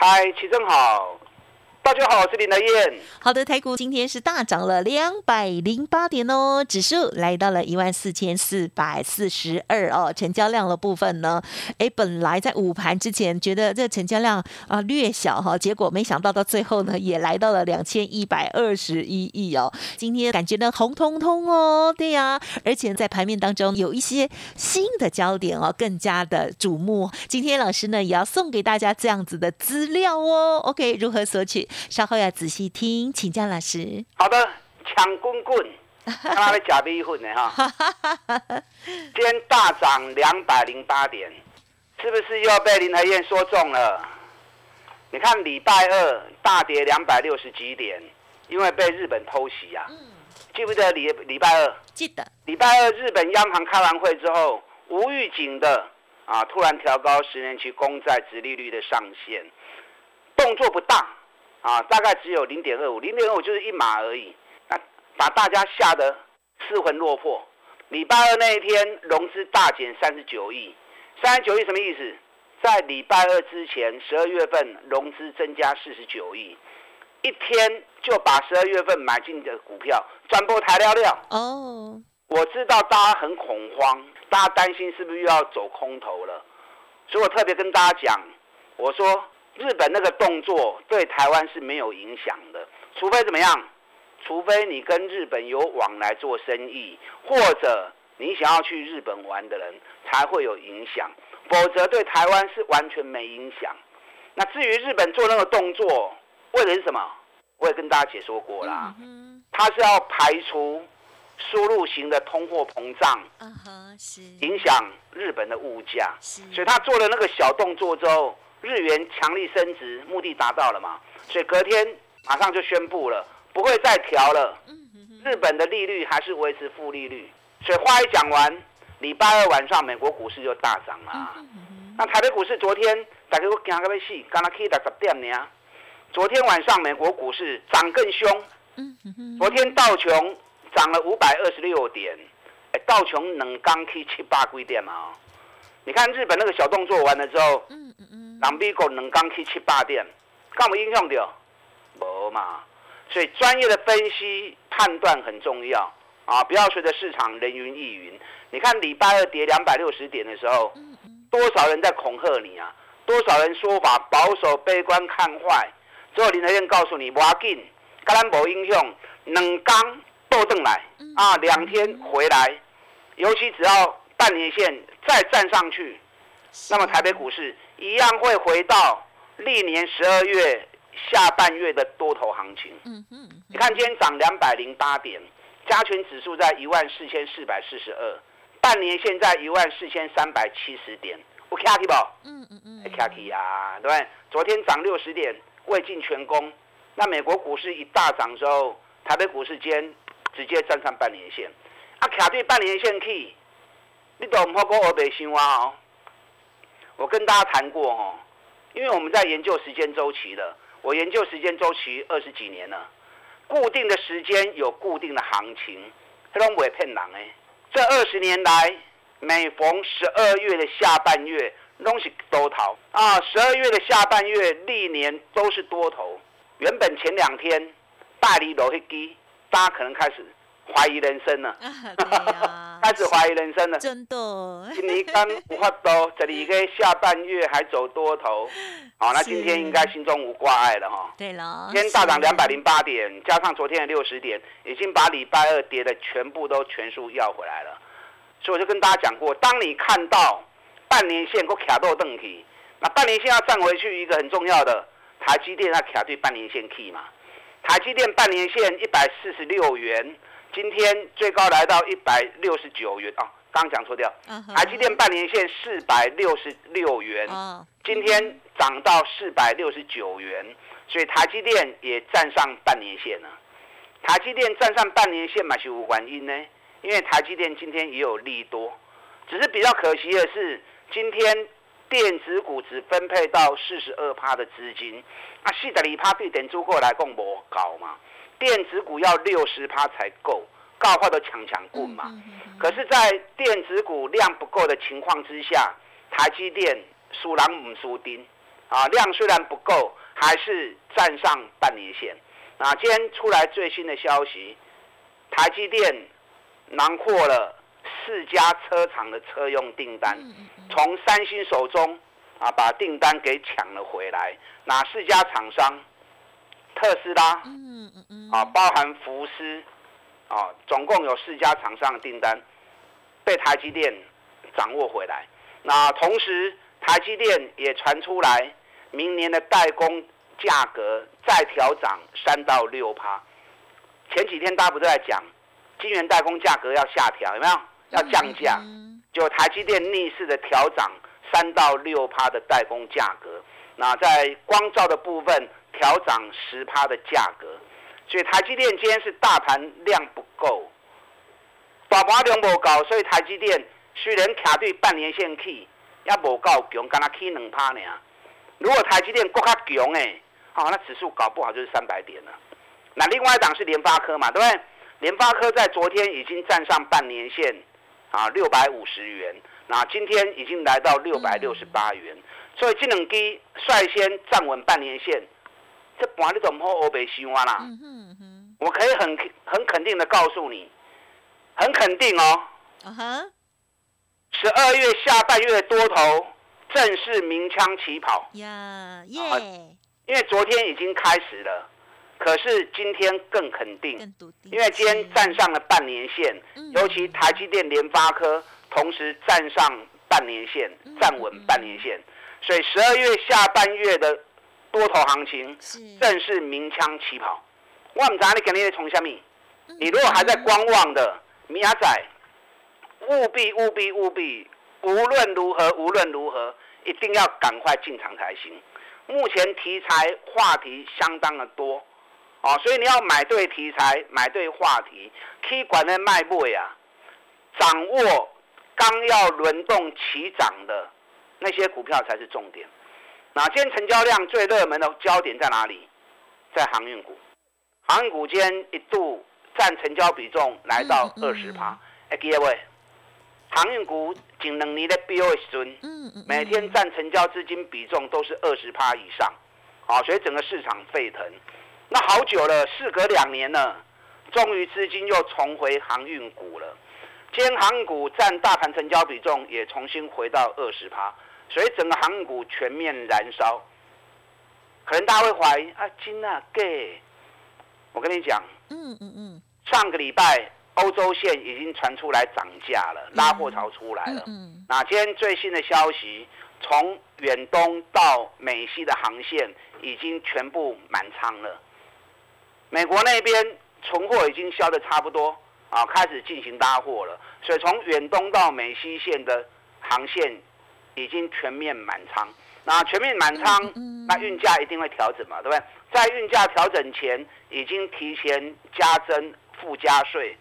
嗨，齐正好。大家好，我是林德燕。好的，台股今天是大涨了两百零八点哦，指数来到了一万四千四百四十二哦。成交量的部分呢，哎，本来在午盘之前觉得这成交量啊略小哈，结果没想到到最后呢，也来到了两千一百二十一亿哦。今天感觉呢红彤彤哦，对呀，而且在盘面当中有一些新的焦点哦，更加的瞩目。今天老师呢也要送给大家这样子的资料哦。OK，如何索取？稍后要仔细听，请教老师。好的，抢棍棍，他的假逼混的哈。今天大涨两百零八点，是不是又被林和燕说中了？你看礼拜二大跌两百六十几点，因为被日本偷袭啊。记不得礼礼拜二？记得。礼拜二日本央行开完会之后，无预警的啊，突然调高十年期公债殖利率的上限，动作不大。啊，大概只有零点二五，零点二五就是一码而已。那把大家吓得失魂落魄。礼拜二那一天融资大减三十九亿，三十九亿什么意思？在礼拜二之前，十二月份融资增加四十九亿，一天就把十二月份买进的股票转播抬料料。哦，我知道大家很恐慌，大家担心是不是又要走空头了，所以我特别跟大家讲，我说。日本那个动作对台湾是没有影响的，除非怎么样？除非你跟日本有往来做生意，或者你想要去日本玩的人才会有影响，否则对台湾是完全没影响。那至于日本做那个动作，为的是什么？我也跟大家解说过啦，他是要排除输入型的通货膨胀，影响日本的物价，所以他做了那个小动作之后。日元强力升值，目的达到了嘛？所以隔天马上就宣布了，不会再调了。日本的利率还是维持负利率。所以话一讲完，礼拜二晚上美国股市就大涨了。那台北股市昨天大家我惊个要死，刚刚起到十点呢。昨天晚上美国股市涨更凶。昨天道琼涨了五百二十六点，道琼能刚起七八几点嘛？你看日本那个小动作完了之后。人美国两刚去七八点，干有影响着？无嘛，所以专业的分析判断很重要啊！不要随着市场人云亦云。你看礼拜二跌两百六十点的时候，多少人在恐吓你啊？多少人说法保守、悲观、看坏？最后林德燕告诉你，挖紧，格兰博英雄两刚倒转来啊，两天回来，尤其只要半年线再站上去，那么台北股市。一样会回到历年十二月下半月的多头行情。嗯嗯，你看今天涨两百零八点，加权指数在一万四千四百四十二，半年现在一万四千三百七十点。我卡 K 不？嗯嗯嗯，卡 K 啊，对不对？昨天涨六十点，未尽全功。那美国股市一大涨之后，台北股市间直接站上半年线。啊，卡对半年线去你都唔好讲我白想啊哦。我跟大家谈过哦，因为我们在研究时间周期的，我研究时间周期二十几年了，固定的时间有固定的行情，这种不会骗人诶。这二十年来，每逢十二月的下半月，东西多头啊，十二月的下半月历年都是多头。原本前两天大力楼一低，大家可能开始。怀疑人生了，开始怀疑人生了。真的，今年刚无法多，这里个下半月还走多头，好，那今天应该心中无挂碍了哈。对了，今天大涨两百零八点，加上昨天的六十点，已经把礼拜二跌的全部都全数要回来了。所以我就跟大家讲过，当你看到半年线都卡到邓体，那半年线要站回去，一个很重要的台积电要卡对半年线 key 嘛。台积电半年线一百四十六元。今天最高来到一百六十九元啊，刚刚讲错掉，台积电半年线四百六十六元，今天涨到四百六十九元，所以台积电也站上半年线了。台积电站上半年线嘛是有原因呢，因为台积电今天也有利多，只是比较可惜的是，今天电子股只分配到四十二趴的资金，啊，四十二趴对电子股来讲无高嘛，电子股要六十趴才够，高话都强强棍嘛。可是，在电子股量不够的情况之下，台积电输人唔输丁，啊，量虽然不够，还是站上半年线。那今天出来最新的消息，台积电囊括了四家车厂的车用订单，从三星手中啊把订单给抢了回来。哪四家厂商？特斯拉，嗯嗯嗯啊，包含福斯，啊，总共有四家厂商的订单被台积电掌握回来。那同时，台积电也传出来，明年的代工。价格再调涨三到六趴，前几天大家不都在讲，晶圆代工价格要下调，有没有？要降价，就台积电逆势的调涨三到六趴的代工价格，那在光照的部分调涨十趴的价格，所以台积电今天是大盘量不够，大盘量不高，所以台积电虽然卡对半年线去，也无够强，干那去两趴呢。如果台积电够较强诶。好，那指数搞不好就是三百点了。那另外一档是联发科嘛，对不对？联发科在昨天已经站上半年线，啊，六百五十元。那今天已经来到六百六十八元，所以这两基率先站稳半年线。这盘你怎么好欧北西湾啦？我可以很很肯定的告诉你，很肯定哦。十二月下半月多头正式鸣枪起跑。呀耶！因为昨天已经开始了，可是今天更肯定，因为今天站上了半年线，尤其台积电、联发科同时站上半年线，站稳半年线，所以十二月下半月的多头行情正式鸣枪起跑。我唔知你肯定在从下面，你如果还在观望的，米亚仔，务必务必务必，无论如何无论如何，一定要赶快进场才行。目前题材话题相当的多，哦，所以你要买对题材，买对话题，K 管的脉搏呀，掌握刚要轮动起涨的那些股票才是重点。那今天成交量最热门的焦点在哪里？在航运股，航运股间一度占成交比重来到二十趴，哎，各位。航运股仅能力的 B O S 尊，每天占成交资金比重都是二十趴以上，好，所以整个市场沸腾。那好久了，事隔两年了，终于资金又重回航运股了。今天航运股占大盘成交比重也重新回到二十趴，所以整个航运股全面燃烧。可能大家会怀疑啊，金啊，gay，我跟你讲，嗯嗯嗯，上个礼拜。欧洲线已经传出来涨价了，拉货潮出来了。嗯那今天最新的消息，从远东到美西的航线已经全部满仓了。美国那边存货已经销的差不多啊，开始进行拉货了。所以从远东到美西线的航线已经全面满仓。那全面满仓，那运价一定会调整嘛，对不对？在运价调整前，已经提前加征。附加税，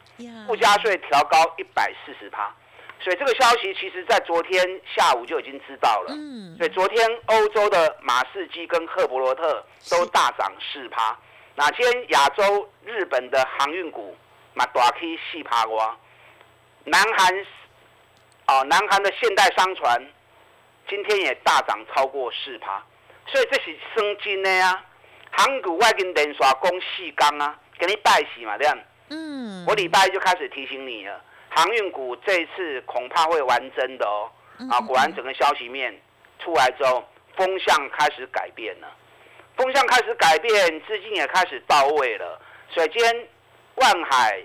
附加税调高一百四十趴，所以这个消息其实在昨天下午就已经知道了。嗯，所以昨天欧洲的马士基跟赫伯罗特都大涨四趴。那今天亚洲日本的航运股嘛大 K 四趴瓜，南韩哦，南韩的现代商船今天也大涨超过四趴，所以这是升金的呀。航股外跟连续攻四钢啊，给你拜喜嘛这样。嗯，我礼拜就开始提醒你了，航运股这一次恐怕会玩真的哦。啊，果然整个消息面出来之后，风向开始改变了，风向开始改变，资金也开始到位了。所以今天万海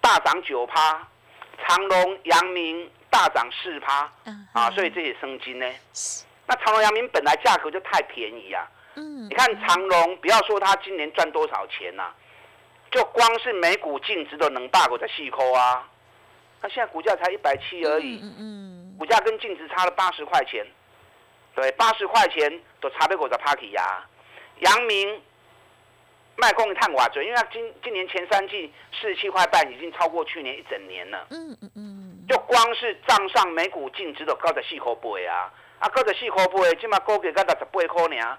大涨九趴，长隆、阳明大涨四趴，啊，所以这也生金呢。那长隆、阳明本来价格就太便宜啊。嗯，你看长隆，不要说它今年赚多少钱呐。就光是每股净值都能大过的细抠啊，那现在股价才一百七而已，嗯嗯，股价跟净值差了八十块钱，对，八十块钱都差得过在 Parky 呀。阳明卖空一探瓦准，因为它今今年前三季四十七块半，已经超过去年一整年了。嗯嗯嗯，就光是账上每股净值都高在四块八啊，啊高在四块八，即码高给高达十八块尔，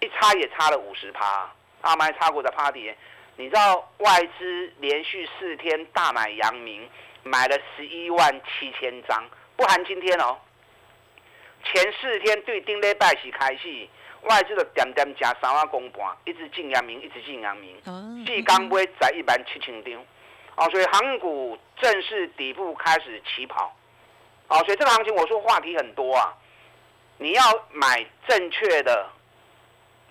一差也差了五十趴，阿麦差过在 Party。你知道外资连续四天大买阳明，买了十一万七千张，不含今天哦。前四天对顶礼拜是开始，外资就点点加三万公盘，一直进阳明，一直进阳明，四刚买在一万七千张，哦，所以航股正式底部开始起跑，哦，所以这个行情我说话题很多啊，你要买正确的，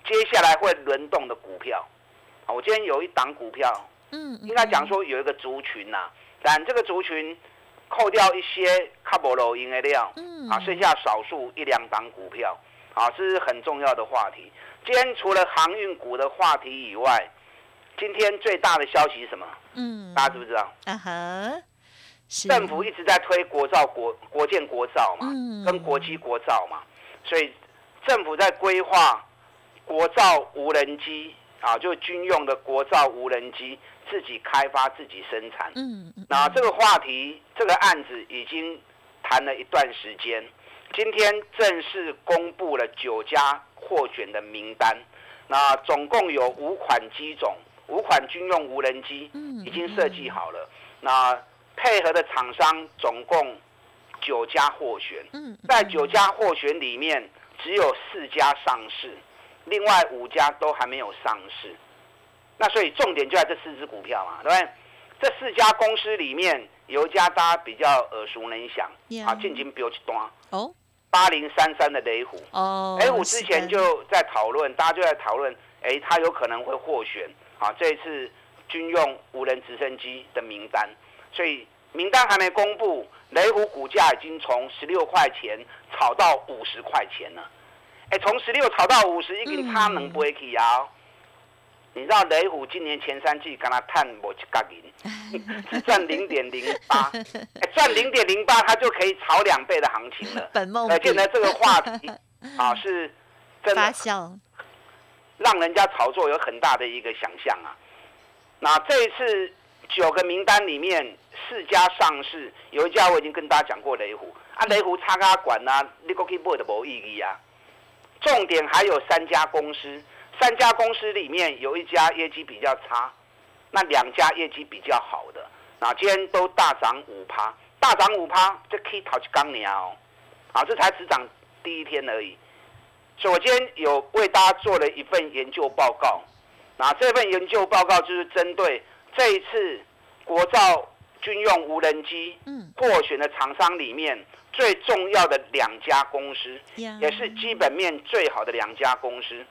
接下来会轮动的股票。啊，我今天有一档股票，嗯，应该讲说有一个族群呐，但这个族群扣掉一些卡波罗因的料，嗯，啊，剩下少数一两档股票，啊，这是很重要的话题。今天除了航运股的话题以外，今天最大的消息是什么？嗯，大家知不知道？啊哈，政府一直在推国造国国建国造嘛，跟国机国造嘛，所以政府在规划国造无人机。啊，就军用的国造无人机自己开发自己生产。嗯，那这个话题，这个案子已经谈了一段时间，今天正式公布了九家获选的名单。那总共有五款机种，五款军用无人机已经设计好了。那配合的厂商总共九家获选。嗯，在九家获选里面，只有四家上市。另外五家都还没有上市，那所以重点就在这四只股票嘛，对不对？这四家公司里面有一家大家比较耳熟能详，啊，进京标一端哦，八零三三的雷虎哦，雷虎之前就在讨论，大家就在讨论，哎，它有可能会获选啊，这一次军用无人直升机的名单，所以名单还没公布，雷虎股价已经从十六块钱炒到五十块钱了。哎，从十六炒到五十，已经差能不会起啊？你知道雷虎今年前三季跟他探我一角银，只赚零点零八，赚零点零八，它就可以炒两倍的行情了。本梦可见得这个话题 啊，是真的让人家炒作有很大的一个想象啊。那这一次九个名单里面，四家上市，有一家我已经跟大家讲过雷虎啊，雷虎差咖管呐，你过去买都无意义啊。重点还有三家公司，三家公司里面有一家业绩比较差，那两家业绩比较好的，那今天都大涨五趴，大涨五趴，这可以讨去钢年哦，啊，这才只涨第一天而已。所以我今天有为大家做了一份研究报告，那这份研究报告就是针对这一次国造军用无人机获选的厂商里面。最重要的两家公司，也是基本面最好的两家公司，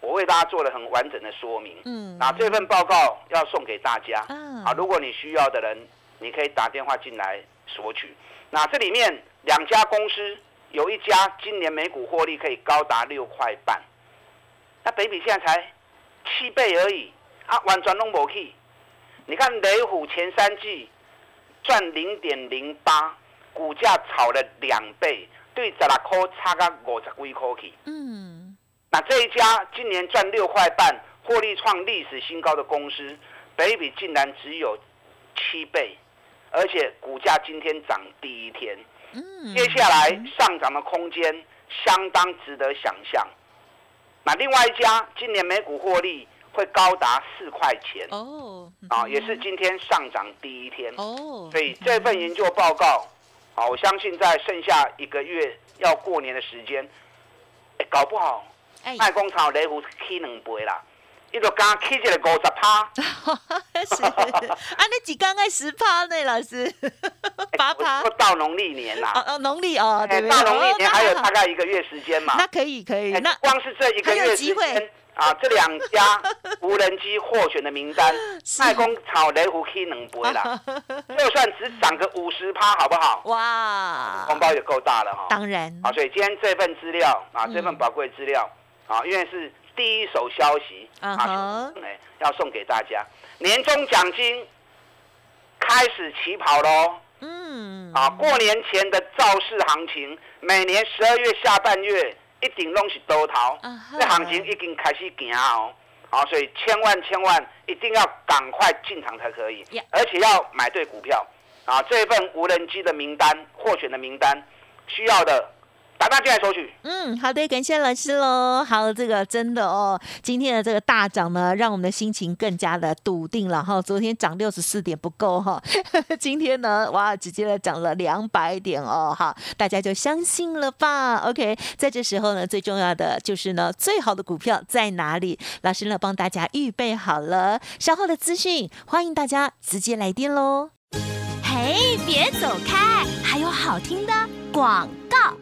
我为大家做了很完整的说明。嗯，那这份报告要送给大家。啊，如果你需要的人，你可以打电话进来索取。那这里面两家公司，有一家今年每股获利可以高达六块半，那北比现在才七倍而已，啊，完全弄不起。你看雷虎前三季赚零点零八。股价炒了两倍，对十六块差个五十几块去。嗯，那这一家今年赚六块半，获利创历史新高。的公司，北比竟然只有七倍，而且股价今天涨第一天。嗯，接下来上涨的空间相当值得想象。那另外一家今年每股获利会高达四块钱。哦，啊，也是今天上涨第一天。哦，所以这份研究报告。好，我相信在剩下一个月要过年的时间，搞不好卖工厂雷虎起两倍啦，一个刚起起来五十趴，是啊，你几刚开十趴呢，老师？八趴。到农历年啦，哦，农历哦，对到农历年还有大概一个月时间嘛，那可以可以，那光是这一个月时间。啊，这两家无人机获选的名单，太空炒雷虎 K 能不会啦，就算只涨个五十趴，好不好？哇，红包也够大了哈。当然。啊，所以今天这份资料啊，这份宝贵资料啊，因为是第一手消息啊，哎，要送给大家。年终奖金开开始起跑喽。嗯，啊，过年前的造势行情，每年十二月下半月一定拢是多头，这行情已经开始行哦。啊，所以千万千万一定要赶快进场才可以，而且要买对股票。啊，这份无人机的名单，获选的名单，需要的。打大进来收取。嗯，好的，感谢老师喽。好，这个真的哦，今天的这个大涨呢，让我们的心情更加的笃定了哈。昨天涨六十四点不够哈，今天呢，哇，直接的涨了两百点哦，好，大家就相信了吧。OK，在这时候呢，最重要的就是呢，最好的股票在哪里？老师呢，帮大家预备好了，稍后的资讯，欢迎大家直接来电喽。嘿，别走开，还有好听的广告。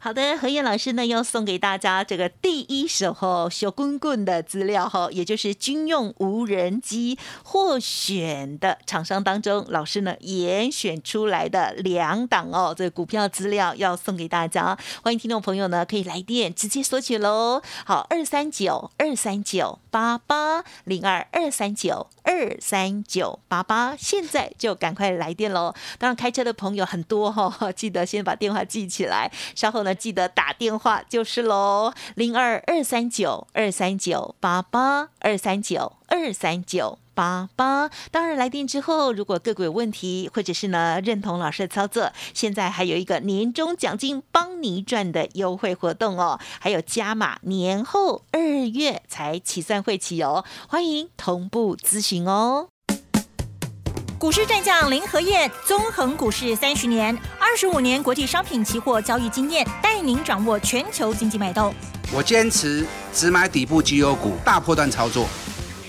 好的，何燕老师呢要送给大家这个第一手哦小棍棍的资料哈，也就是军用无人机获选的厂商当中，老师呢严选出来的两档哦，这个股票资料要送给大家，欢迎听众朋友呢可以来电直接索取喽。好，二三九二三九八八零二二三九二三九八八，现在就赶快来电喽。当然开车的朋友很多哈，记得先把电话记起来，稍后呢。记得打电话就是喽，零二二三九二三九八八二三九二三九八八。当然来电之后，如果个股有问题，或者是呢认同老师的操作，现在还有一个年终奖金帮你赚的优惠活动哦，还有加码年后二月才起算会起哦，欢迎同步咨询哦。股市战将林和燕，纵横股市三十年，二十五年国际商品期货交易经验，带您掌握全球经济脉动。我坚持只买底部绩优股，大波段操作。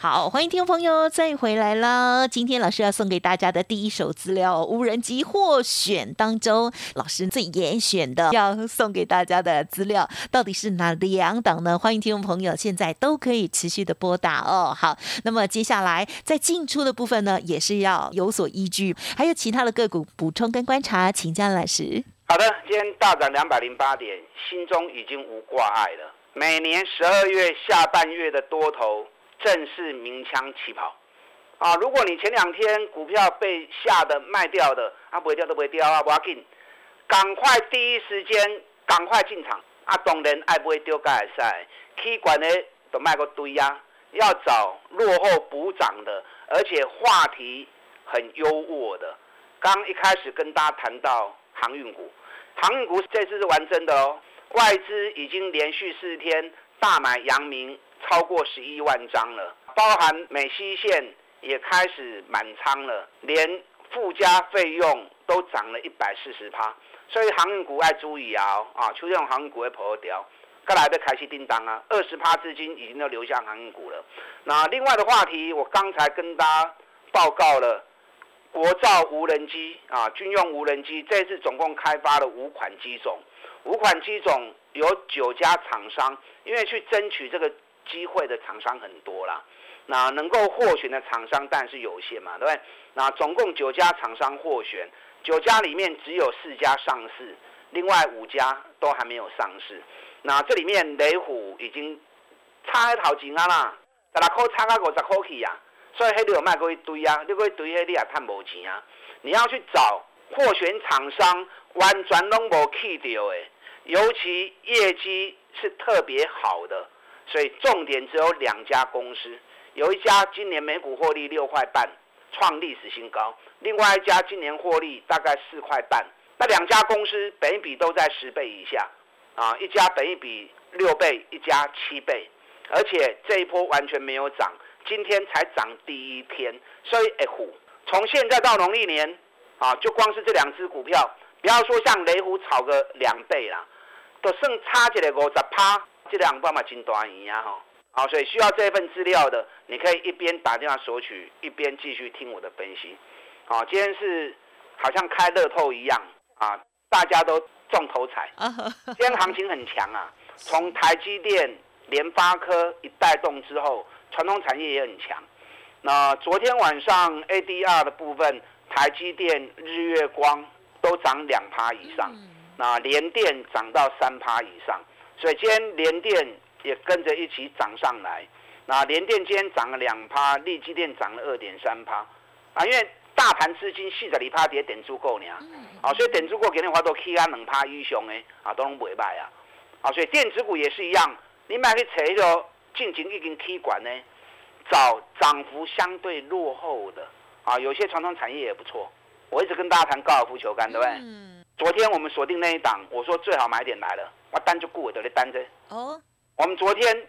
好，欢迎听众朋友再回来了。今天老师要送给大家的第一手资料，无人机获选当中，老师最严选的要送给大家的资料，到底是哪两档呢？欢迎听众朋友现在都可以持续的拨打哦。好，那么接下来在进出的部分呢，也是要有所依据，还有其他的个股补充跟观察，请教老师。好的，今天大涨两百零八点，心中已经无挂碍了。每年十二月下半月的多头。正式鸣枪起跑，啊！如果你前两天股票被吓得卖掉的，啊，不会掉都不会掉啊，不要紧，赶快第一时间赶快进场，啊，当然爱不会丢盖赛，可管的都卖个堆呀，要找落后补涨的，而且话题很优渥的。刚一开始跟大家谈到航运股，航运股这次是玩真的哦，外资已经连续四天大买阳明。超过十一万张了，包含美西线也开始满仓了，连附加费用都涨了一百四十趴，所以航运股爱注意啊！啊，出现航运股会破掉，该来的开西叮当啊，二十趴资金已经都流向航运股了。那另外的话题，我刚才跟大家报告了，国造无人机啊，军用无人机，这次总共开发了五款机种，五款机种有九家厂商，因为去争取这个。机会的厂商很多啦，那能够获选的厂商但是有限嘛，对不对？那总共九家厂商获选，九家里面只有四家上市，另外五家都还没有上市。那这里面雷虎已经差好几啊啦，十六块差到五十块去呀，所以黑里有卖过一堆啊，你过一堆黑你也赚无钱啊。你要去找获选厂商完全拢无去掉的，尤其业绩是特别好的。所以重点只有两家公司，有一家今年每股获利六块半，创历史新高；另外一家今年获利大概四块半。那两家公司本益比都在十倍以下，啊，一家本益比六倍，一家七倍，而且这一波完全没有涨，今天才涨第一天。所以，哎虎，从现在到农历年，啊，就光是这两只股票，不要说像雷虎炒个两倍啦，都剩差起来五十趴。这两方嘛，金短银呀哈，好，所以需要这份资料的，你可以一边打电话索取，一边继续听我的分析。好，今天是好像开乐透一样啊，大家都中头彩。今天行情很强啊，从台积电、联发科一带动之后，传统产业也很强。那昨天晚上 ADR 的部分，台积电、日月光都涨两趴以上，那联电涨到三趴以上，所以今天联电也跟着一起涨上来。那联电今天涨了两趴，立基电涨了二点三趴，啊，因为大盘资金四十二趴跌点足够呢，啊，所以点足够给你话都起啊两趴以上的，啊，都拢袂歹啊，啊，所以电子股也是一样，你买去找个进前已经起管呢，找涨幅相对落后的，啊，有些传统产业也不错，我一直跟大家谈高尔夫球杆，对不对？昨天我们锁定那一档，我说最好买点来了，我单就顾我的咧单着。哦，我们昨天。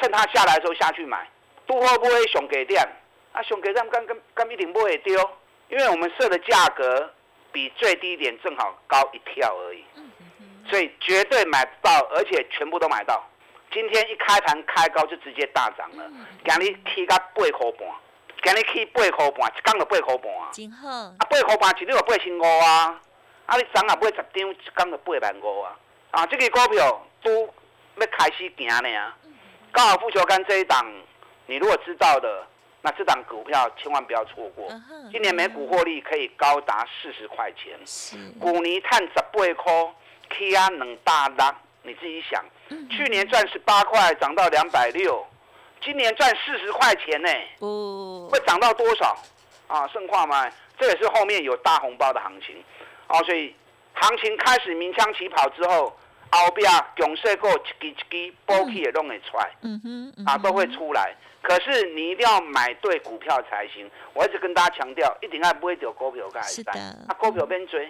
趁它下来的时候下去买，都好不会熊给点？啊，熊给点刚刚刚一定不会丢，因为我们设的价格比最低点正好高一跳而已，所以绝对买到，而且全部都买到。今天一开盘开高就直接大涨了，今日起到八块半，今日起八块半，一缸就八块半啊。真好。啊，八块半一日就八千五啊，啊，你涨啊买十张，一缸就八万五啊。啊，这个股票都要开始行呢。高尔夫球杆这一档，你如果知道的，那这档股票千万不要错过。今年每股获利可以高达四十块钱。股泥碳十八块，K R 能大拉，你自己想。去年赚十八块，涨到两百六，今年赚四十块钱呢？不，会涨到多少？啊，盛化嘛，这也是后面有大红包的行情。哦，所以行情开始鸣枪起跑之后。后边强势股一支一支波起也弄会出来，啊都会出来。可是你一定要买对股票才行。我一直跟大家强调，一定要不会丢股票该是的。啊，股票边追，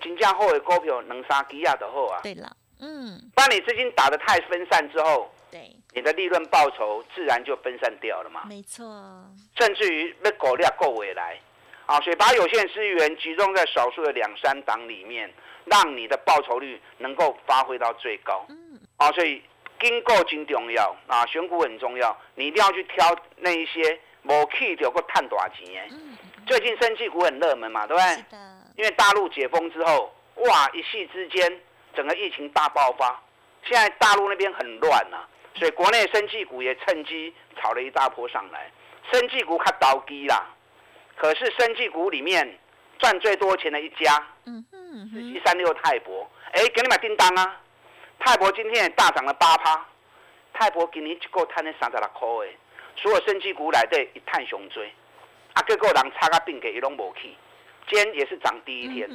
真正好的股票两三支啊就好啊。对了，嗯。当你资金打得太分散之后，对，你的利润报酬自然就分散掉了嘛。没错。甚至于那股量够未来，啊，所以把有限资源集中在少数的两三档里面。让你的报酬率能够发挥到最高，嗯，啊，所以经过真重要啊，选股很重要，你一定要去挑那一些无去就个探大钱的。嗯，最近生技股很热门嘛，对不对？因为大陆解封之后，哇，一夕之间整个疫情大爆发，现在大陆那边很乱呐，所以国内生技股也趁机炒了一大波上来。生技股它倒低啦，可是生技股里面赚最多钱的一家，嗯。是一三六泰博，哎，给你买叮当啊！泰博今天也大涨了八趴，泰博今年一个探了三十六块诶，所有生技股来的一探熊追，啊，各个人差个病给一拢无去，今天也是涨第一天，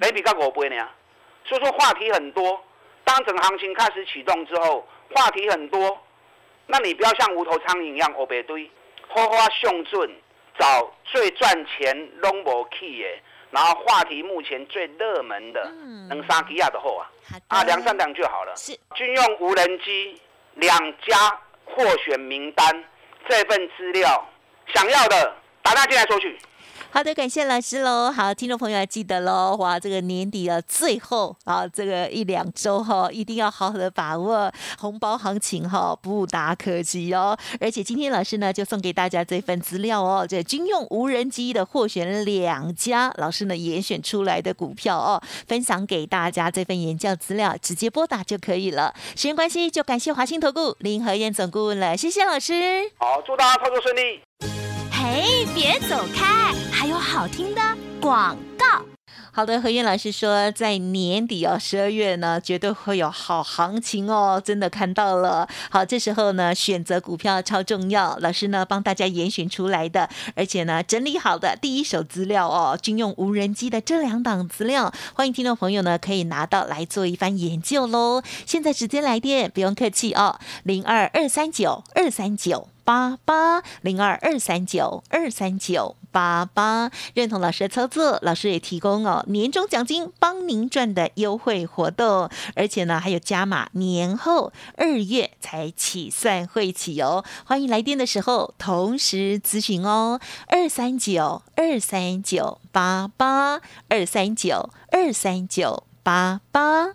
没比较五倍呢。所以说话题很多，当整行情开始启动之后，话题很多，那你不要像无头苍蝇一样乌白堆，花花上准找最赚钱拢无去的。然后话题目前最热门的，能杀吉亚的货啊，啊两三档就好了。是军用无人机两家获选名单，这份资料想要的打电话进来索取。好的，感谢老师喽。好，听众朋友要记得喽，哇，这个年底的最后啊，这个一两周哈，一定要好好的把握红包行情哈，不打可及哦。而且今天老师呢，就送给大家这份资料哦，这军用无人机的获选两家，老师呢严选出来的股票哦，分享给大家这份研究资料，直接拨打就可以了。时间关系，就感谢华兴投顾林和燕总顾问了，谢谢老师。好，祝大家操作顺利。哎，别走开，还有好听的广。好的，何燕老师说，在年底哦，十二月呢，绝对会有好行情哦，真的看到了。好，这时候呢，选择股票超重要。老师呢，帮大家严选出来的，而且呢，整理好的第一手资料哦，军用无人机的这两档资料，欢迎听众朋友呢，可以拿到来做一番研究喽。现在直接来电，不用客气哦，零二二三九二三九。八八零二二三九二三九八八，认同老师的操作，老师也提供哦年终奖金帮您赚的优惠活动，而且呢还有加码年后二月才起算会起哦，欢迎来电的时候同时咨询哦，二三九二三九八八二三九二三九八八。